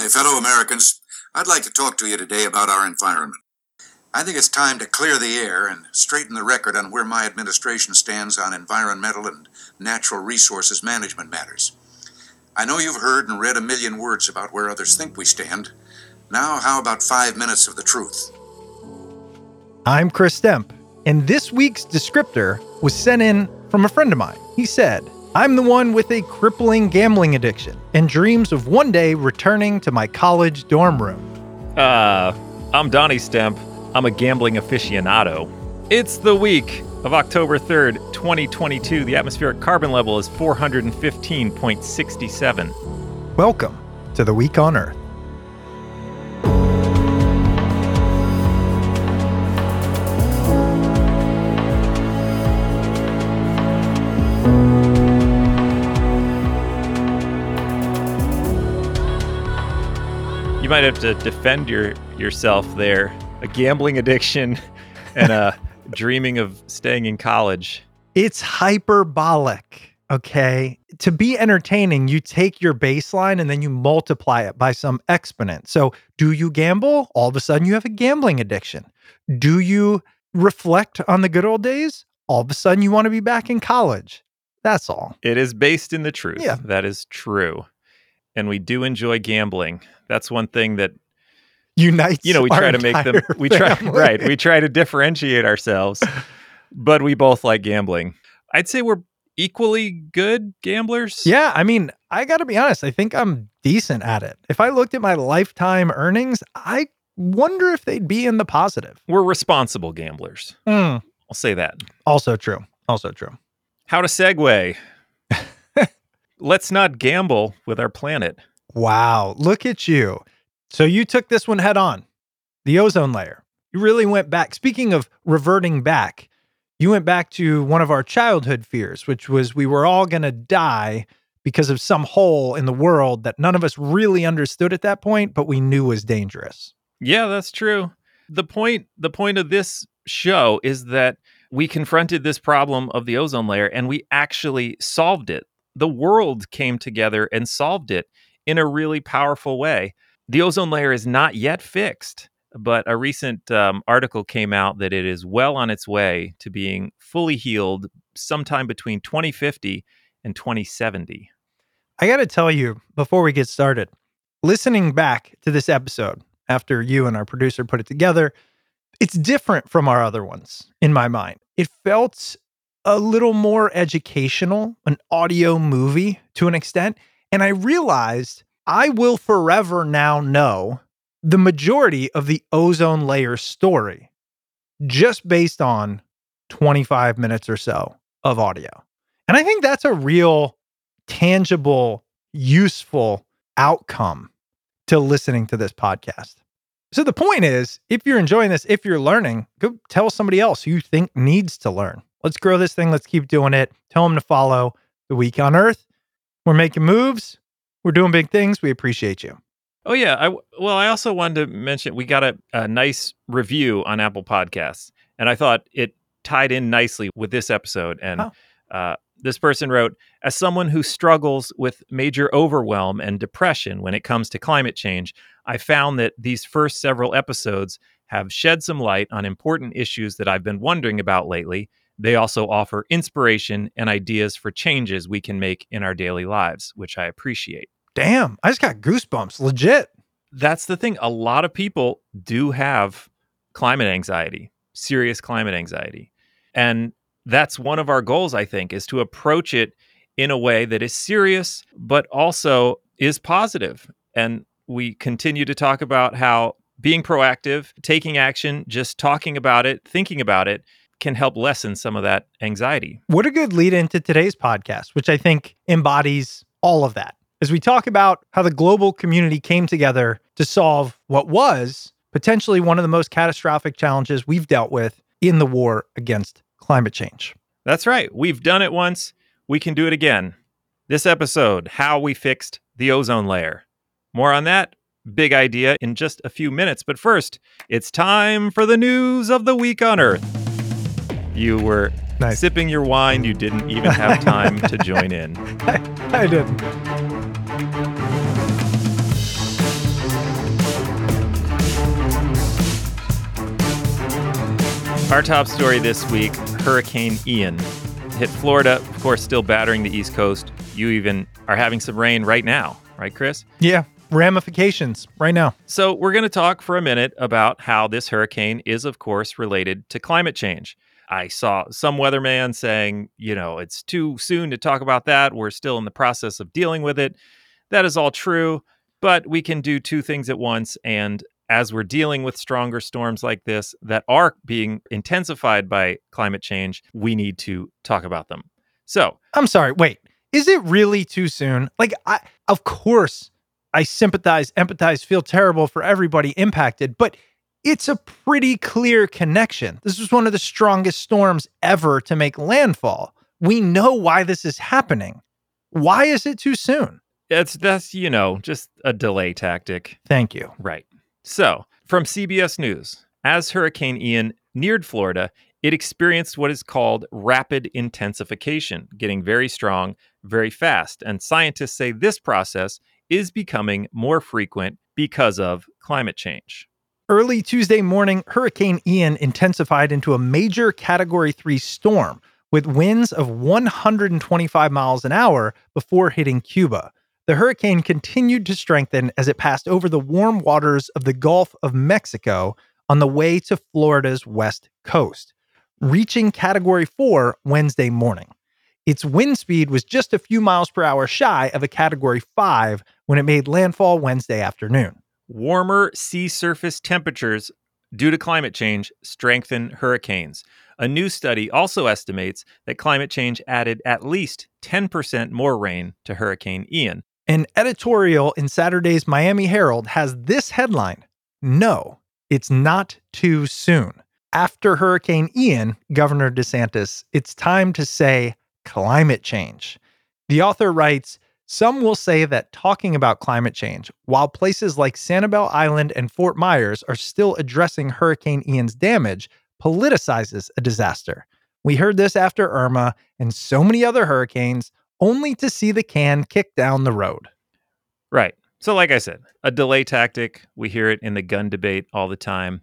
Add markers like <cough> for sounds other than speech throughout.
My fellow Americans, I'd like to talk to you today about our environment. I think it's time to clear the air and straighten the record on where my administration stands on environmental and natural resources management matters. I know you've heard and read a million words about where others think we stand. Now, how about five minutes of the truth? I'm Chris Stemp, and this week's descriptor was sent in from a friend of mine. He said, I'm the one with a crippling gambling addiction and dreams of one day returning to my college dorm room. Uh, I'm Donnie Stemp. I'm a gambling aficionado. It's the week of October 3rd, 2022. The atmospheric carbon level is 415.67. Welcome to the Week on Earth. Might have to defend your yourself there. A gambling addiction <laughs> and a dreaming of staying in college. It's hyperbolic, okay? To be entertaining, you take your baseline and then you multiply it by some exponent. So, do you gamble? All of a sudden, you have a gambling addiction. Do you reflect on the good old days? All of a sudden, you want to be back in college. That's all. It is based in the truth. Yeah. That is true. And we do enjoy gambling. That's one thing that Unites. you know we try to make them we try <laughs> family. right we try to differentiate ourselves <laughs> but we both like gambling i'd say we're equally good gamblers Yeah, I mean, I got to be honest. I think I'm decent at it. If I looked at my lifetime earnings, I wonder if they'd be in the positive. we're responsible gamblers Hmm. i'll say that Also true. Also true. how to segue let's not gamble with our planet Wow, look at you. So you took this one head on. The ozone layer. You really went back. Speaking of reverting back, you went back to one of our childhood fears, which was we were all going to die because of some hole in the world that none of us really understood at that point, but we knew was dangerous. yeah that's true the point the point of this show is that we confronted this problem of the ozone layer and we actually solved it the world came together and solved it in a really powerful way the ozone layer is not yet fixed but a recent um, article came out that it is well on its way to being fully healed sometime between 2050 and 2070 I got to tell you before we get started, listening back to this episode after you and our producer put it together, it's different from our other ones in my mind. It felt a little more educational, an audio movie to an extent. And I realized I will forever now know the majority of the ozone layer story just based on 25 minutes or so of audio. And I think that's a real tangible, useful outcome to listening to this podcast. So the point is, if you're enjoying this, if you're learning, go tell somebody else who you think needs to learn. Let's grow this thing. Let's keep doing it. Tell them to follow the week on Earth. We're making moves. We're doing big things. We appreciate you. Oh yeah, I well, I also wanted to mention we got a, a nice review on Apple Podcasts, and I thought it tied in nicely with this episode. And Oh. uh, this person wrote, as someone who struggles with major overwhelm and depression when it comes to climate change, I found that these first several episodes have shed some light on important issues that I've been wondering about lately. They also offer inspiration and ideas for changes we can make in our daily lives, which I appreciate Damn, I just got goosebumps. Legit. that's the thing. A lot of people do have climate anxiety, serious climate anxiety. And that's one of our goals, I think, is to approach it in a way that is serious, but also is positive. And we continue to talk about how being proactive, taking action, just talking about it, thinking about it can help lessen some of that anxiety. What a good lead into today's podcast, which I think embodies all of that. As we talk about how the global community came together to solve what was potentially one of the most catastrophic challenges we've dealt with in the war against climate change. That's right. We've done it once. We can do it again. This episode, How We Fixed the Ozone Layer. More on that big idea in just a few minutes. But first, it's time for the news of the week on Earth. You were nice. sipping your wine. You didn't even have <laughs> time to join in. I, I didn't. Our top story this week Hurricane Ian hit Florida, of course, still battering the East Coast. You even are having some rain right now, right, Chris? Yeah, ramifications right now. So, we're going to talk for a minute about how this hurricane is, of course, related to climate change. I saw some weatherman saying, you know, it's too soon to talk about that. We're still in the process of dealing with it. That is all true, but we can do two things at once. And as we're dealing with stronger storms like this that are being intensified by climate change, we need to talk about them. So, I'm sorry, wait. Is it really too soon? Like I of course I sympathize, empathize, feel terrible for everybody impacted, but it's a pretty clear connection. This was one of the strongest storms ever to make landfall. We know why this is happening. Why is it too soon? it's that's, you know, just a delay tactic. Thank you. Right. So, from CBS News, as Hurricane Ian neared Florida, it experienced what is called rapid intensification, getting very strong very fast. And scientists say this process is becoming more frequent because of climate change. Early Tuesday morning, Hurricane Ian intensified into a major Category 3 storm with winds of 125 miles an hour before hitting Cuba. The hurricane continued to strengthen as it passed over the warm waters of the Gulf of Mexico on the way to Florida's west coast, reaching Category 4 Wednesday morning. Its wind speed was just a few miles per hour shy of a Category 5 when it made landfall Wednesday afternoon. Warmer sea surface temperatures due to climate change strengthen hurricanes. A new study also estimates that climate change added at least 10% more rain to Hurricane Ian. An editorial in Saturday's Miami Herald has this headline No, it's not too soon. After Hurricane Ian, Governor DeSantis, it's time to say climate change. The author writes Some will say that talking about climate change, while places like Sanibel Island and Fort Myers are still addressing Hurricane Ian's damage, politicizes a disaster. We heard this after Irma and so many other hurricanes, only to see the can kick down the road. Right. So, like I said, a delay tactic. We hear it in the gun debate all the time.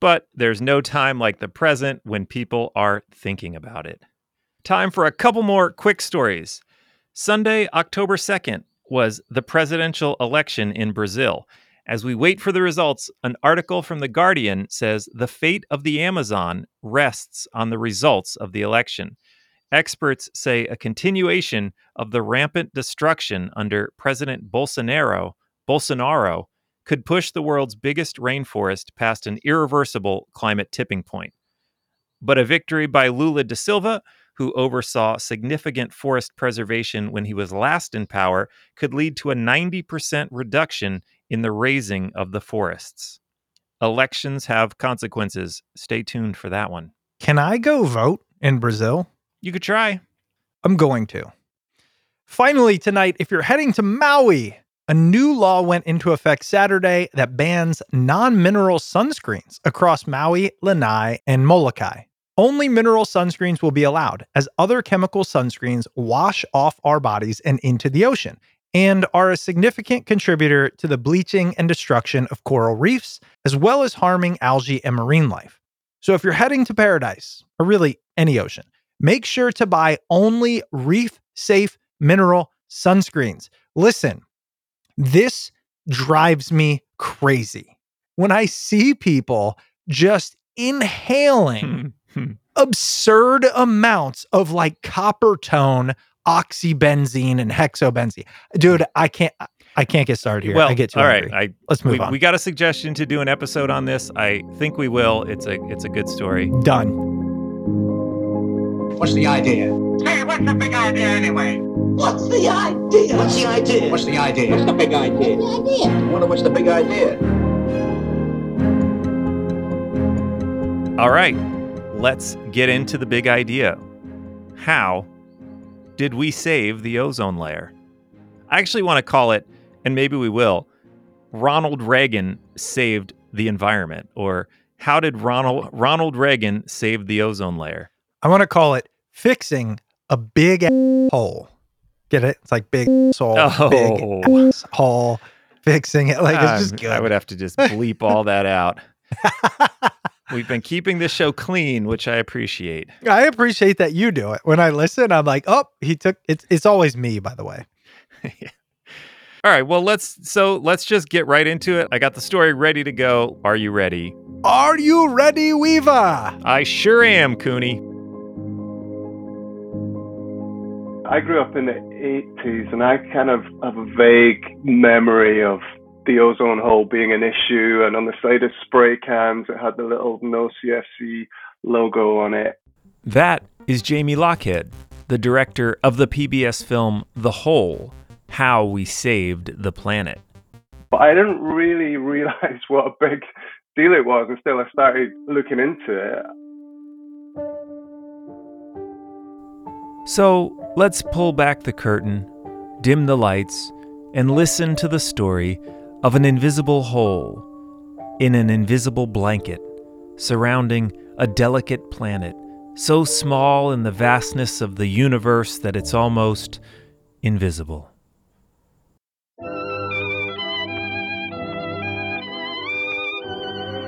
But there's no time like the present when people are thinking about it. Time for a couple more quick stories. Sunday, October 2nd, was the presidential election in Brazil. As we wait for the results, an article from The Guardian says the fate of the Amazon rests on the results of the election. Experts say a continuation of the rampant destruction under President Bolsonaro, Bolsonaro could push the world's biggest rainforest past an irreversible climate tipping point. But a victory by Lula da Silva, who oversaw significant forest preservation when he was last in power, could lead to a 90% reduction in the razing of the forests. Elections have consequences. Stay tuned for that one. Can I go vote in Brazil? You could try. I'm going to. Finally, tonight, if you're heading to Maui, a new law went into effect Saturday that bans non mineral sunscreens across Maui, Lanai, and Molokai. Only mineral sunscreens will be allowed, as other chemical sunscreens wash off our bodies and into the ocean, and are a significant contributor to the bleaching and destruction of coral reefs, as well as harming algae and marine life. So if you're heading to paradise, or really any ocean, make sure to buy only reef safe mineral sunscreens. Listen, this drives me crazy when I see people just inhaling hmm. Absurd amounts of like copper tone oxybenzone and hexobenzene. Dude, I can't I can't get started here. Well, I get too all angry. right. I, Let's move we, on. we got a suggestion to do an episode on this. I think we will. It's a it's a good story. Done. What's the idea? Hey, what's the big idea anyway? What's the idea? What's the idea? What's the idea? What's the big idea? What's the idea? I wonder what's the big idea? All right. Let's get into the big idea. How did we save the ozone layer? I actually want to call it, and maybe we will, Ronald Reagan saved the environment, or how did Ronald Ronald Reagan save the ozone layer? I want to call it fixing a big hole. Get it? It's like big soul, Oh. big hole, fixing it. Like it's just Um, good. I would have to just <laughs> bleep all that out. <laughs> We've been keeping this show clean, which I appreciate. I appreciate that you do it. When I listen, I'm like, oh, he took it's it's always me, by the way. <laughs> All right, well let's so let's just get right into it. I got the story ready to go. Are you ready? Are you ready, Weaver? I sure am, Cooney. I grew up in the 80s and I kind of have a vague memory of the ozone hole being an issue. And on the side of spray cans, it had the little no CFC logo on it. That is Jamie Lochhead, the director of the PBS film The Hole How We Saved the Planet. But I didn't really <laughs> realize what a big deal it was until I started looking into it. So let's pull back the curtain, dim the lights, and listen to the story of an invisible hole in an invisible blanket surrounding a delicate planet so small in the vastness of the universe that it's almost invisible.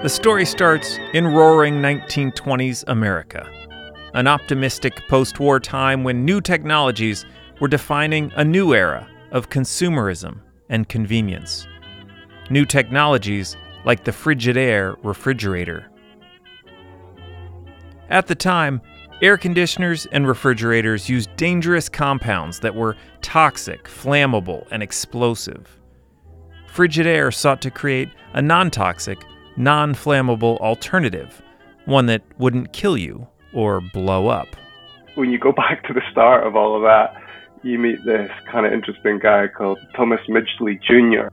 The story starts in roaring 1920s America an optimistic post war time when new technologies were defining a new era of consumerism and convenience. New technologies like the Frigidaire refrigerator. At the time, air conditioners and refrigerators used dangerous compounds that were toxic, flammable, and explosive. Frigidaire sought to create a non toxic, non flammable alternative, one that wouldn't kill you or blow up. When you go <laughs> back to the start of all of that, you meet this kind of interesting guy called Thomas Midgley Jr.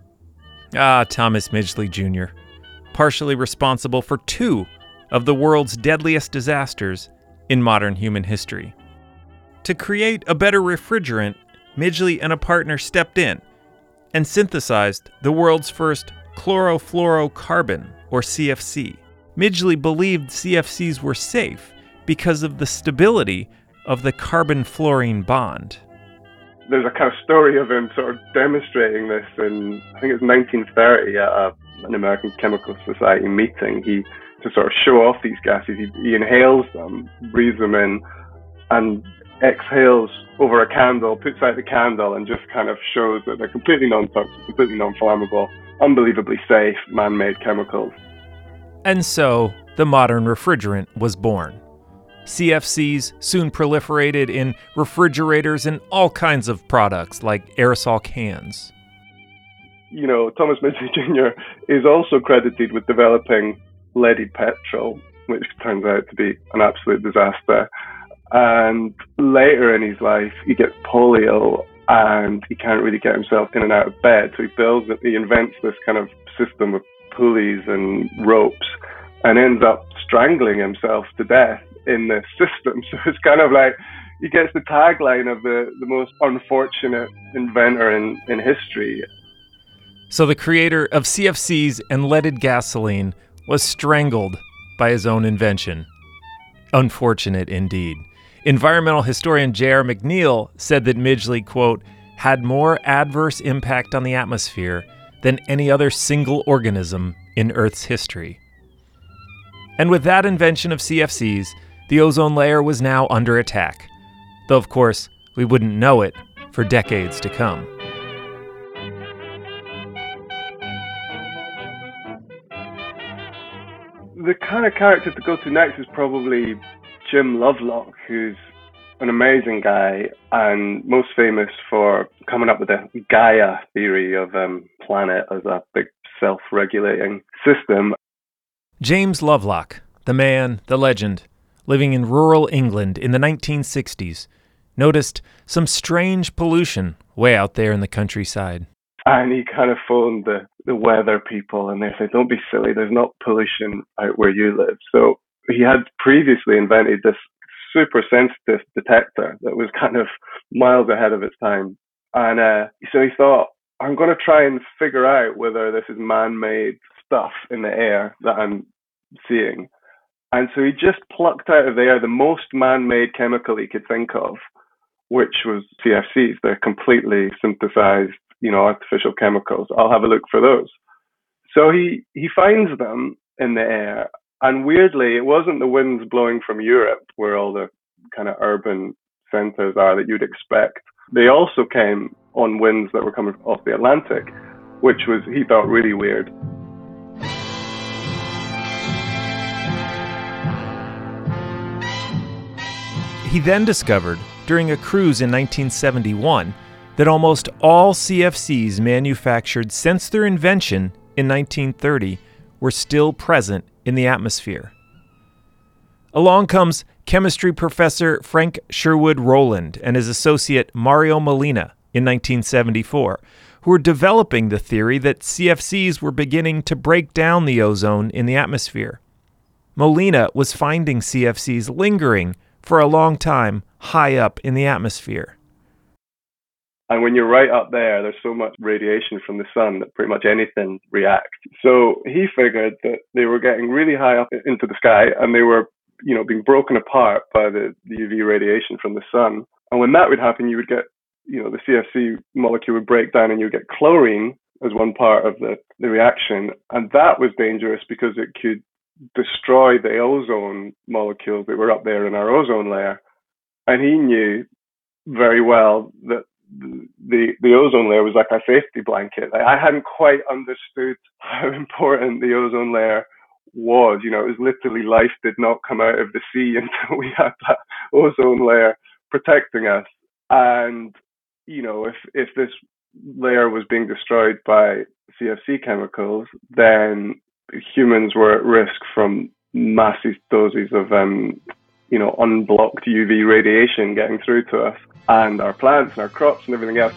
Ah, Thomas Midgley Jr., partially responsible for two of the world's deadliest disasters in modern human history. To create a better refrigerant, Midgley and a partner stepped in and synthesized the world's first chlorofluorocarbon, or CFC. Midgley believed CFCs were safe because of the stability of the carbon fluorine bond. There's a kind of story of him sort of demonstrating this in, I think it was 1930 at a, an American Chemical Society meeting. He, to sort of show off these gases, he, he inhales them, breathes them in, and exhales over a candle, puts out the candle, and just kind of shows that they're completely non-toxic, completely non-flammable, unbelievably safe man-made chemicals. And so the modern refrigerant was born. CFCs soon proliferated in refrigerators and all kinds of products like aerosol cans. You know, Thomas Midgley <laughs> Jr. is also credited with developing leaded petrol, which turns out to be an absolute disaster. And later in his life, he gets polio and he can't really get himself in and out of bed. So he builds, he invents this kind of system of pulleys and ropes and ends up strangling himself to death in the system. <laughs> So it's kind of like he gets the tagline of the, the most unfortunate inventor in, in history. So the creator of CFCs and leaded gasoline was strangled by his own invention. Unfortunate indeed. Environmental historian J.R. McNeill said that Midgley, quote, had more adverse impact on the atmosphere than any other single organism in Earth's history. And with that invention of CFCs, the ozone layer was now under attack, though of course we wouldn't know it for decades to come. The kind of character to go to next is probably Jim Lovelock, who's an amazing guy and most famous for coming up with the Gaia theory of um, planet as a big self-regulating system. James Lovelock, the man, the legend, living in rural England in the 1960s, noticed some strange pollution way out there in the countryside. And he kind of phoned the, the weather people and they said, Don't be silly, there's not pollution out where you live. So he had previously invented this super sensitive detector that was kind of miles ahead of its time. And uh, so he thought, I'm going to try and figure out whether this is man made stuff in the air that I'm seeing. And so he just plucked out of the air the most man made chemical he could think of, which was CFCs. They're completely synthesized, you know, artificial chemicals. I'll have a look for those. So he, he finds them in the air And weirdly, it wasn't the winds blowing from Europe, where all the kind of urban centers are that you'd expect. They also came on winds that were coming off the Atlantic, which was, he thought, really weird. He then discovered, during a cruise in 1971, that almost all CFCs manufactured since their invention in 1930 were still present in the atmosphere. Along comes chemistry professor Frank Sherwood Rowland and his associate Mario Molina in 1974, who were developing the theory that CFCs were beginning to break down the ozone in the atmosphere. Molina was finding CFCs lingering for a long time high up in the atmosphere. And when you're right up there, there's so much radiation from the sun that pretty much anything reacts. So he figured that they were getting really high up into the sky and they were, you know, being broken apart by the, the UV radiation from the sun. And when that would happen, you would get, you know, the CFC molecule would break down and you would get chlorine as one part of the, the reaction. And that was dangerous because it could destroy the ozone molecules that were up there in our ozone layer. And he knew very well that the the ozone layer was like a safety blanket. I hadn't quite understood <laughs> how important the ozone layer was. You know, it was literally life did not come out of the sea <laughs> until we had that ozone layer protecting us. And you know, if if this layer was being destroyed by CFC chemicals, then humans were at risk from massive doses of um, you know unblocked UV radiation getting through to us and our plants and our crops and everything else.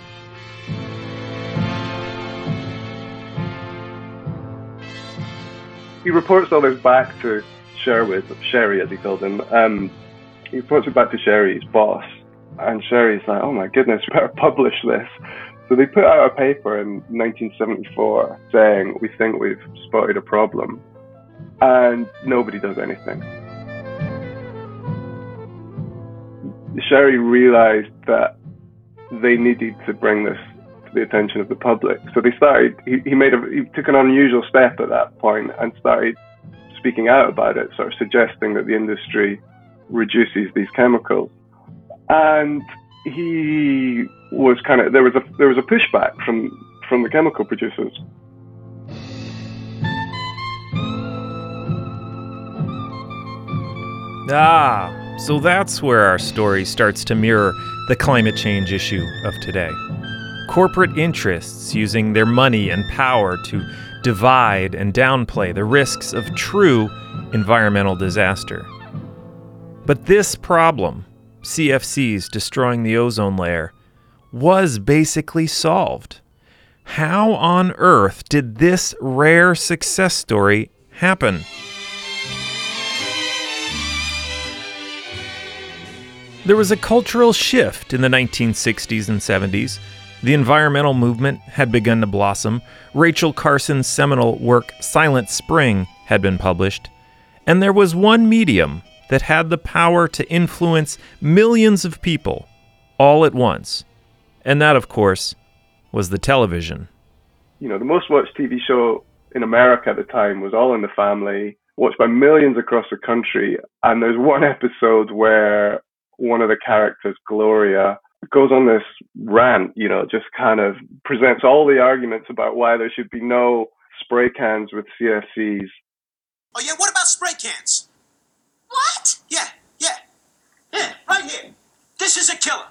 He reports all this back to Sherwood, Sherry as he called him. Um, he reports it back to Sherry's boss, and Sherry's like, "Oh my goodness, we better publish this." So they put out a paper in 1974 saying, "We think we've spotted a problem," and nobody does anything. Sherry realized that they needed to bring this to the attention of the public. So they started, he, he made a, he took an unusual step at that point and started speaking out about it, sort of suggesting that the industry reduces these chemicals. And he was kind of, there was a, there was a pushback from, from the chemical producers. Ah, so that's where our story starts to mirror the climate change issue of today. Corporate interests using their money and power to divide and downplay the risks of true environmental disaster. But this problem, CFCs destroying the ozone layer, was basically solved. How on earth did this rare success story happen? There was a cultural shift in the 1960s and 70s. The environmental movement had begun to blossom. Rachel Carson's seminal work, Silent Spring, had been published. And there was one medium that had the power to influence millions of people all at once. And that, of course, was the television. You know, the most watched TV show in America at the time was All in the Family, watched by millions across the country. And there's one <laughs> episode where one of the characters, Gloria, goes on this rant, you know, just kind of presents all the arguments about why there should be no spray cans with CFCs. Oh, yeah, what about spray cans? What? Yeah, yeah. Right here. This is a killer.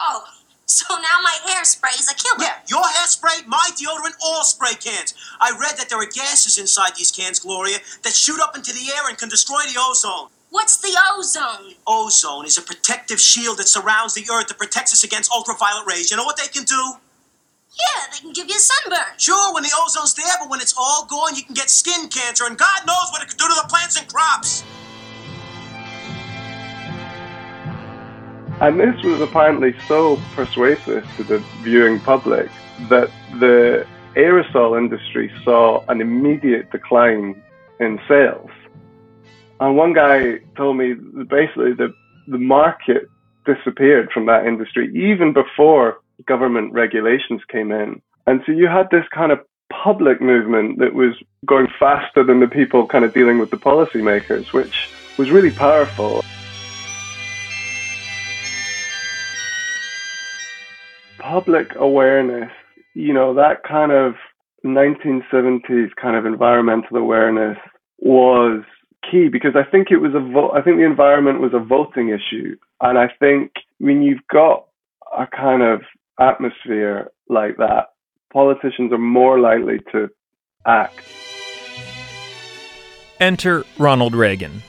Oh, so now my hairspray is a killer. Yeah, your hairspray, my deodorant, all spray cans. I read that there are gases inside these cans, Gloria, that shoot up into the air and can destroy the ozone. What's the ozone? Ozone is a protective shield that surrounds the Earth that protects us against ultraviolet rays. You know what they can do? Yeah, they can give you a sunburn. Sure, when the ozone's there, but when it's all gone, you can get skin cancer, and God knows what it could do to the plants and crops. And this was apparently so persuasive to the viewing public that the aerosol industry saw an immediate decline in sales. And one guy told me basically the, the market disappeared from that industry even before government regulations came in. And so you had this kind of public movement that was going faster than the people kind of dealing with the policymakers, which was really powerful. Public awareness, you know, that kind of 1970s kind of environmental awareness was key because I think it was a vo- I think the environment was a voting issue, and I think when you've got a kind of atmosphere like that, politicians are more likely to act. Enter Ronald Reagan.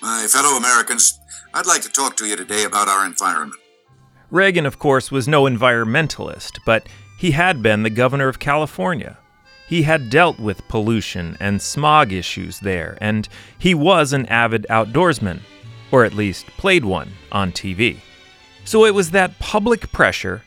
My fellow Americans, I'd like to talk to you today about our environment. Reagan, of course, was no environmentalist, but he had been the governor of California. He had dealt with pollution and smog issues there, and he was an avid outdoorsman, or at least played one on TV. So it was that public pressure,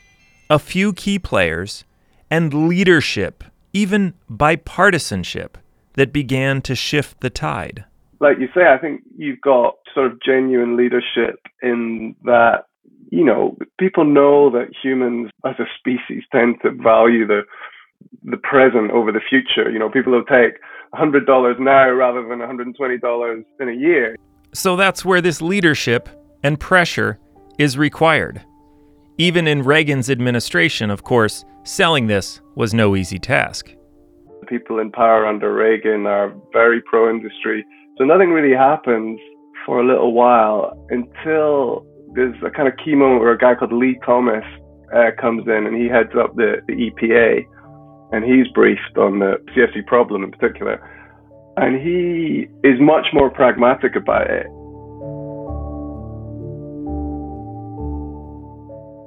a few key players, and leadership, even bipartisanship, that began to shift the tide. Like you say, I think you've got sort of genuine leadership in that, you know, people know that humans as a species tend to value the the present over the future. You know, people will take $100 now rather than $120 in a year. So that's where this leadership and pressure is required. Even in Reagan's administration, of course, selling this was no easy task. The People in power under Reagan are very pro industry. So nothing really happens for a little while until there's a kind of key moment where a guy called Lee Thomas uh, comes in and he heads up the, the EPA and he's briefed on the CFC problem in particular. And he is much more pragmatic about it.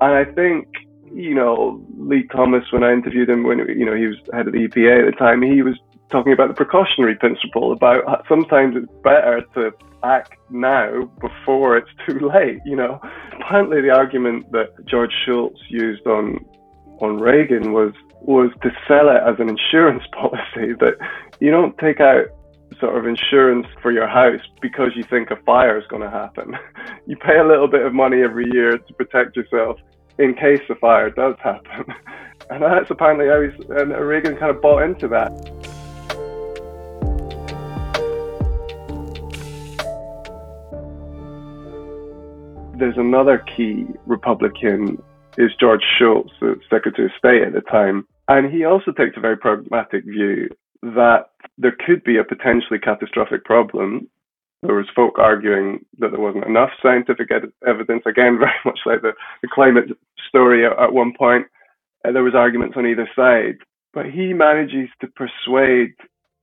And I think, you know, Lee Thomas, when I interviewed him, when you know he was head of the EPA at the time, he was talking about the precautionary principle about sometimes it's better to act now before it's too late. You know, apparently the argument that George Shultz used on on Reagan was was to sell it as an insurance <laughs> policy that you don't take out sort of insurance for your house because you think a fire is going to happen. <laughs> You pay a little bit of money every year to protect yourself in case a fire does happen. <laughs> And that's apparently how he's, and Reagan kind of bought into that. There's another key Republican is George Shultz, the Secretary of State at the time. And he also takes a very pragmatic view that there could be a potentially catastrophic problem. There was folk arguing that there wasn't enough scientific ed- evidence, again, <laughs> very much like the, the climate story at, at one point. Uh, there was arguments on either side. But he manages to persuade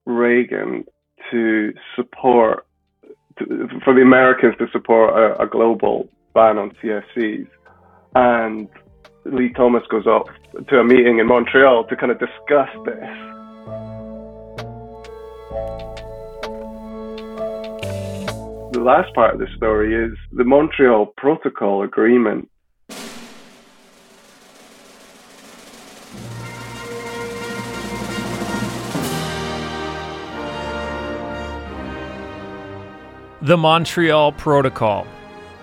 Reagan to support, to, for the Americans to support a, a global ban on CFCs. And Lee Thomas goes off to a meeting in Montreal to kind of discuss this. The last part of the story is the Montreal Protocol Agreement. The Montreal Protocol.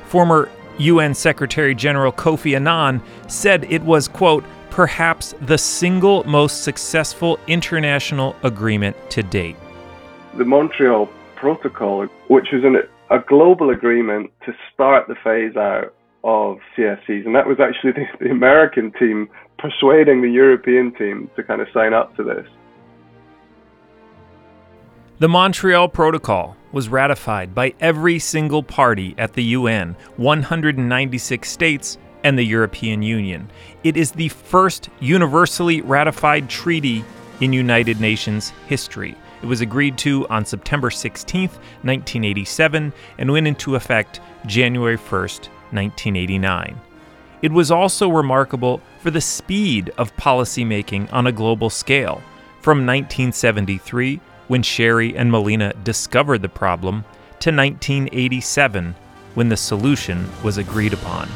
Former UN Secretary General Kofi Annan said it was, quote, perhaps the single most successful international agreement to date. The Montreal Protocol, which was an, a global agreement to start the phase out of CFCs, and that was actually the, the American team persuading the European team to kind of sign up to this. The Montreal Protocol was ratified by every single party at the UN, 196 states, and the European Union. It is the first universally ratified treaty in United Nations history. It was agreed to on September 16, 1987, and went into effect January 1, 1989. It was also remarkable for the speed of policymaking on a global scale. From 1973 when Sherry and Molina discovered the problem, to 1987 when the solution was agreed upon.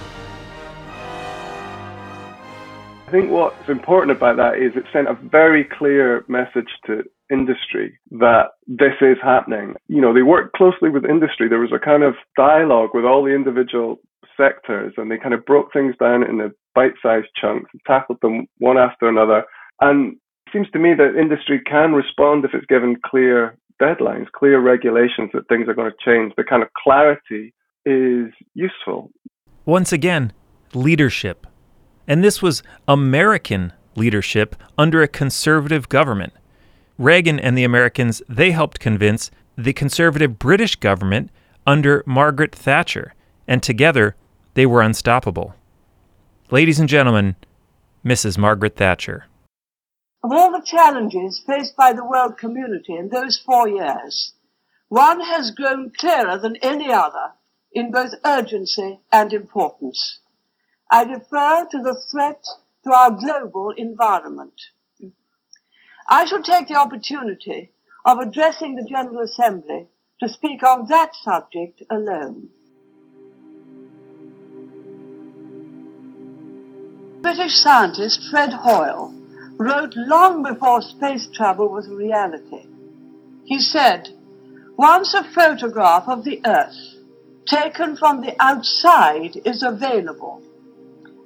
I think what's important about that is it sent a very clear message to industry that this is happening. You know, they worked closely with industry. There was a kind of dialogue with all the individual sectors and they kind of broke things down into bite sized chunks and tackled them one after another. And seems to me that industry can respond if it's given clear deadlines, clear regulations that things are going to change. The kind of clarity is useful. Once again, leadership. And this was American leadership under a conservative government. Reagan and the Americans, they helped convince the conservative British government under Margaret Thatcher, and together they were unstoppable. Ladies and gentlemen, Mrs. Margaret Thatcher. Of all the challenges faced by the world community in those four years, one has grown clearer than any other in both urgency and importance. I refer to the threat to our global environment. I shall take the opportunity of addressing the General Assembly to speak on that subject alone. British scientist Fred Hoyle wrote long before space travel was a reality. He said, once a photograph of the Earth taken from the outside is available,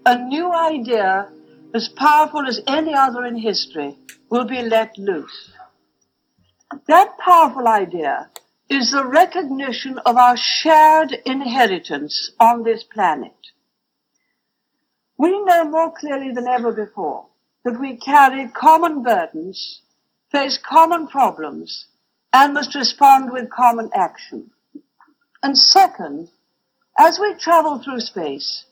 a new idea as powerful as any other in history will be let loose. That powerful idea is the recognition of our shared inheritance on this planet. We know more clearly than ever before that we carry common burdens, face common problems, and must respond with common action. And second, as we travel through space,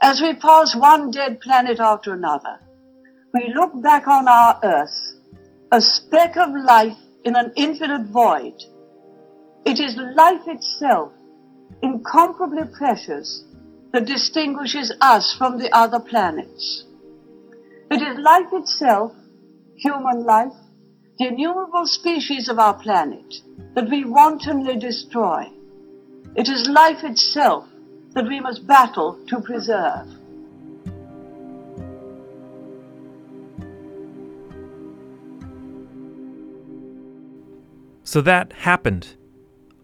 as we pass one dead planet after another, we look back on our Earth, a speck of life in an infinite void. It is life itself, incomparably precious, that distinguishes us from the other planets. It is life itself, human life, the innumerable species of our planet, that we wantonly destroy. It is life itself that we must battle to preserve. So that happened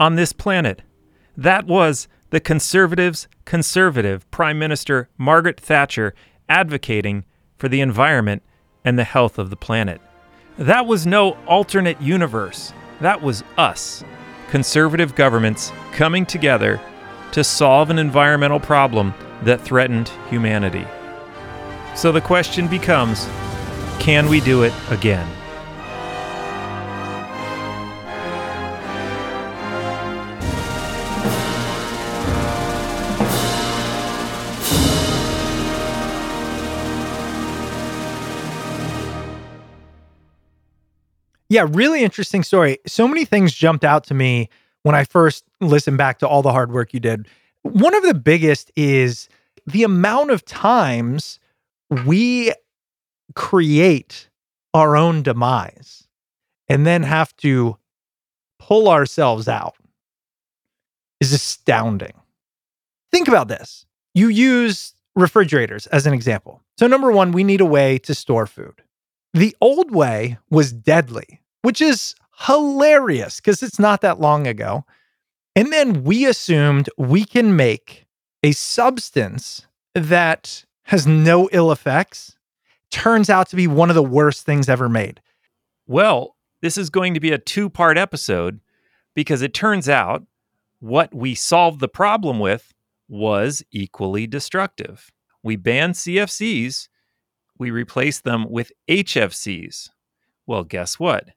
on this planet. That was the conservatives' conservative Prime Minister Margaret Thatcher advocating for the environment and the health of the planet. That was no alternate universe. That was us, conservative governments coming together to solve an environmental problem that threatened humanity. So the question becomes can we do it again? Yeah, really interesting story. So many things jumped out to me when I first listened back to all the hard work you did. One of the biggest is the amount of times we create our own demise and then have to pull ourselves out is astounding. Think about this. You use refrigerators as an example. So, number one, we need a way to store food. The old way was deadly, which is hilarious because it's not that long ago. And then we assumed we can make a substance that has no ill effects, turns out to be one of the worst things ever made. Well, this is going to be a two part episode because it turns out what we solved the problem with was equally destructive. We banned CFCs, we replace them with HFCs. Well, guess what?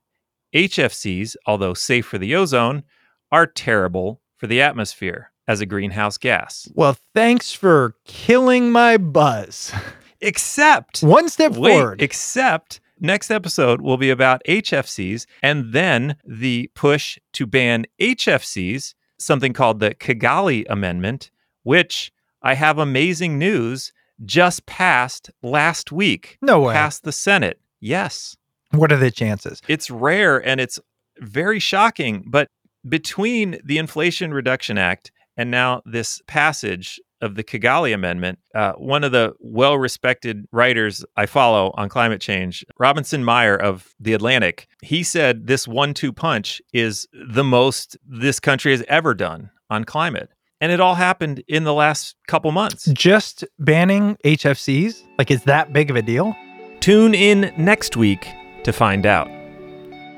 HFCs, although safe for the ozone, are terrible for the atmosphere as a greenhouse gas. Well, thanks for killing my buzz. <laughs> Except one step wait, forward. Except next episode will be about HFCs and then the push to ban HFCs, something called the Kigali Amendment, which I have amazing news just passed last week. No way. Passed the Senate. Yes. What are the chances? It's rare and it's very shocking, but between the Inflation Reduction Act and now this passage of the Kigali Amendment, uh, one of the well respected writers I follow on climate change, Robinson Meyer of The Atlantic, he said this one two punch is the most this country has ever done on climate. And it all happened in the last couple months. Just banning HFCs? Like, is that big of a deal? Tune in next week to find out.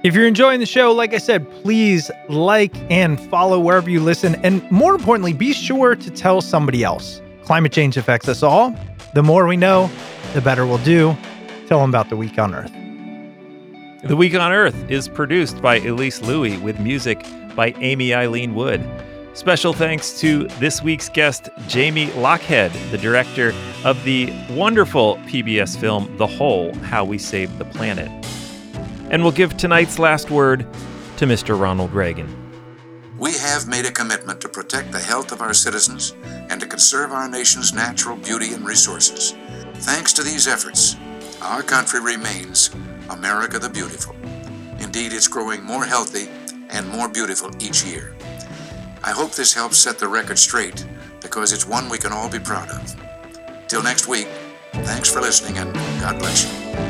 If you're enjoying the show, like I said, please like and follow wherever you listen. And more importantly, be sure to tell somebody else. Climate change affects us all. The more we know, the better we'll do. Tell them about the Week on Earth. The Week on Earth is produced by Elise Louie with music by Amy Eileen Wood. Special thanks to this week's guest, Jamie Lochhead, the director of the wonderful PBS film The Hole How We Saved the Planet. And we'll give tonight's last word to Mr. Ronald Reagan. We have made a commitment to protect the health of our citizens and to conserve our nation's natural beauty and resources. Thanks to these efforts, our country remains America the Beautiful. Indeed, it's growing more healthy and more beautiful each year. I hope this helps set the record straight because it's one we can all be proud of. Till next week, thanks for listening and God bless you.